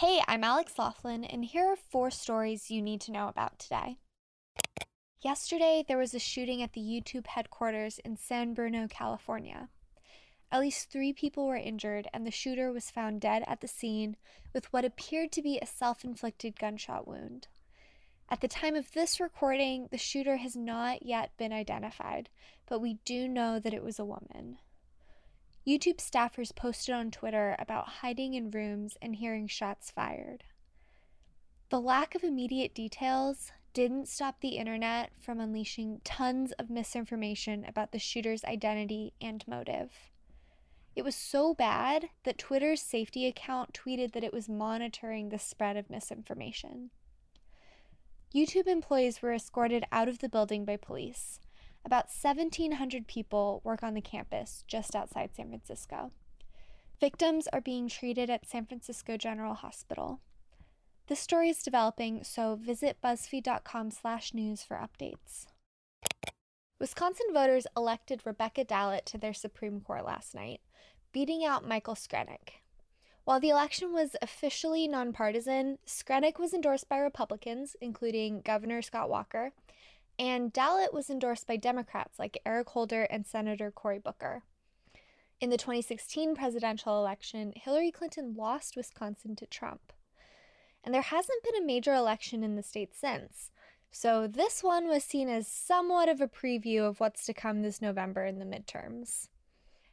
Hey, I'm Alex Laughlin, and here are four stories you need to know about today. Yesterday, there was a shooting at the YouTube headquarters in San Bruno, California. At least three people were injured, and the shooter was found dead at the scene with what appeared to be a self inflicted gunshot wound. At the time of this recording, the shooter has not yet been identified, but we do know that it was a woman. YouTube staffers posted on Twitter about hiding in rooms and hearing shots fired. The lack of immediate details didn't stop the internet from unleashing tons of misinformation about the shooter's identity and motive. It was so bad that Twitter's safety account tweeted that it was monitoring the spread of misinformation. YouTube employees were escorted out of the building by police. About 1,700 people work on the campus just outside San Francisco. Victims are being treated at San Francisco General Hospital. This story is developing, so visit buzzfeed.com/news for updates. Wisconsin voters elected Rebecca Dallet to their Supreme Court last night, beating out Michael Screnock. While the election was officially nonpartisan, Screnock was endorsed by Republicans, including Governor Scott Walker, and Dallet was endorsed by Democrats like Eric Holder and Senator Cory Booker. In the 2016 presidential election, Hillary Clinton lost Wisconsin to Trump. And there hasn't been a major election in the state since. So this one was seen as somewhat of a preview of what's to come this November in the midterms.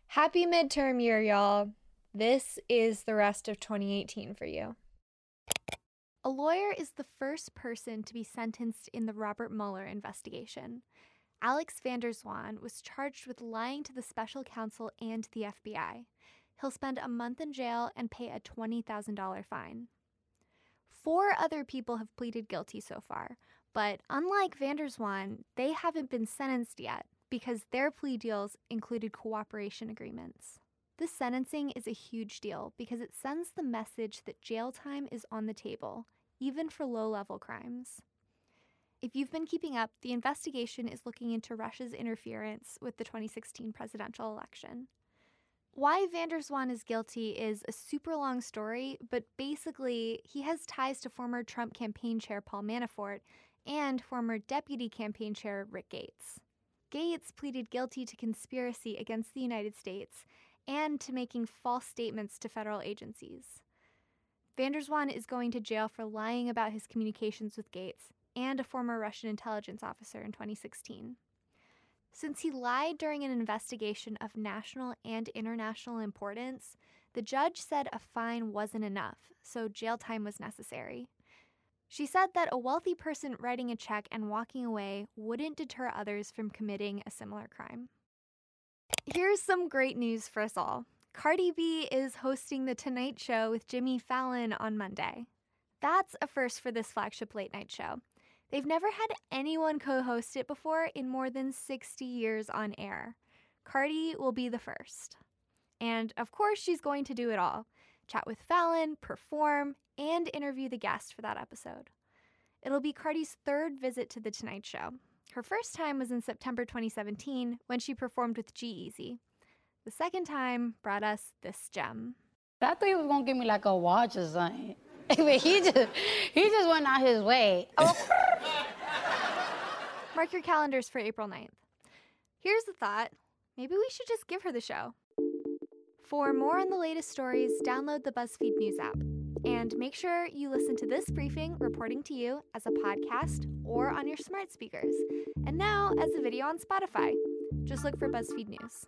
Happy midterm year, y'all. This is the rest of 2018 for you. A lawyer is the first person to be sentenced in the Robert Mueller investigation. Alex van der Zwaan was charged with lying to the special counsel and the FBI. He'll spend a month in jail and pay a $20,000 fine. Four other people have pleaded guilty so far, but unlike van der Zwaan, they haven't been sentenced yet because their plea deals included cooperation agreements. This sentencing is a huge deal because it sends the message that jail time is on the table even for low level crimes. If you've been keeping up, the investigation is looking into Russia's interference with the 2016 presidential election. Why van der Zwaan is guilty is a super long story, but basically, he has ties to former Trump campaign chair Paul Manafort and former deputy campaign chair Rick Gates. Gates pleaded guilty to conspiracy against the United States and to making false statements to federal agencies. van der Zwaan is going to jail for lying about his communications with Gates and a former Russian intelligence officer in 2016. Since he lied during an investigation of national and international importance, the judge said a fine wasn't enough, so jail time was necessary. She said that a wealthy person writing a check and walking away wouldn't deter others from committing a similar crime. Here's some great news for us all. Cardi B is hosting The Tonight Show with Jimmy Fallon on Monday. That's a first for this flagship late night show. They've never had anyone co host it before in more than 60 years on air. Cardi will be the first. And of course, she's going to do it all chat with Fallon, perform, and interview the guest for that episode. It'll be Cardi's third visit to The Tonight Show. Her first time was in September 2017 when she performed with G-Eazy. The second time brought us this gem. I thought he was gonna give me like a watch or something. but he just he just went out his way. Oh. Mark your calendars for April 9th. Here's the thought maybe we should just give her the show. For more on the latest stories, download the BuzzFeed News app. And make sure you listen to this briefing reporting to you as a podcast or on your smart speakers. And now as a video on Spotify. Just look for BuzzFeed News.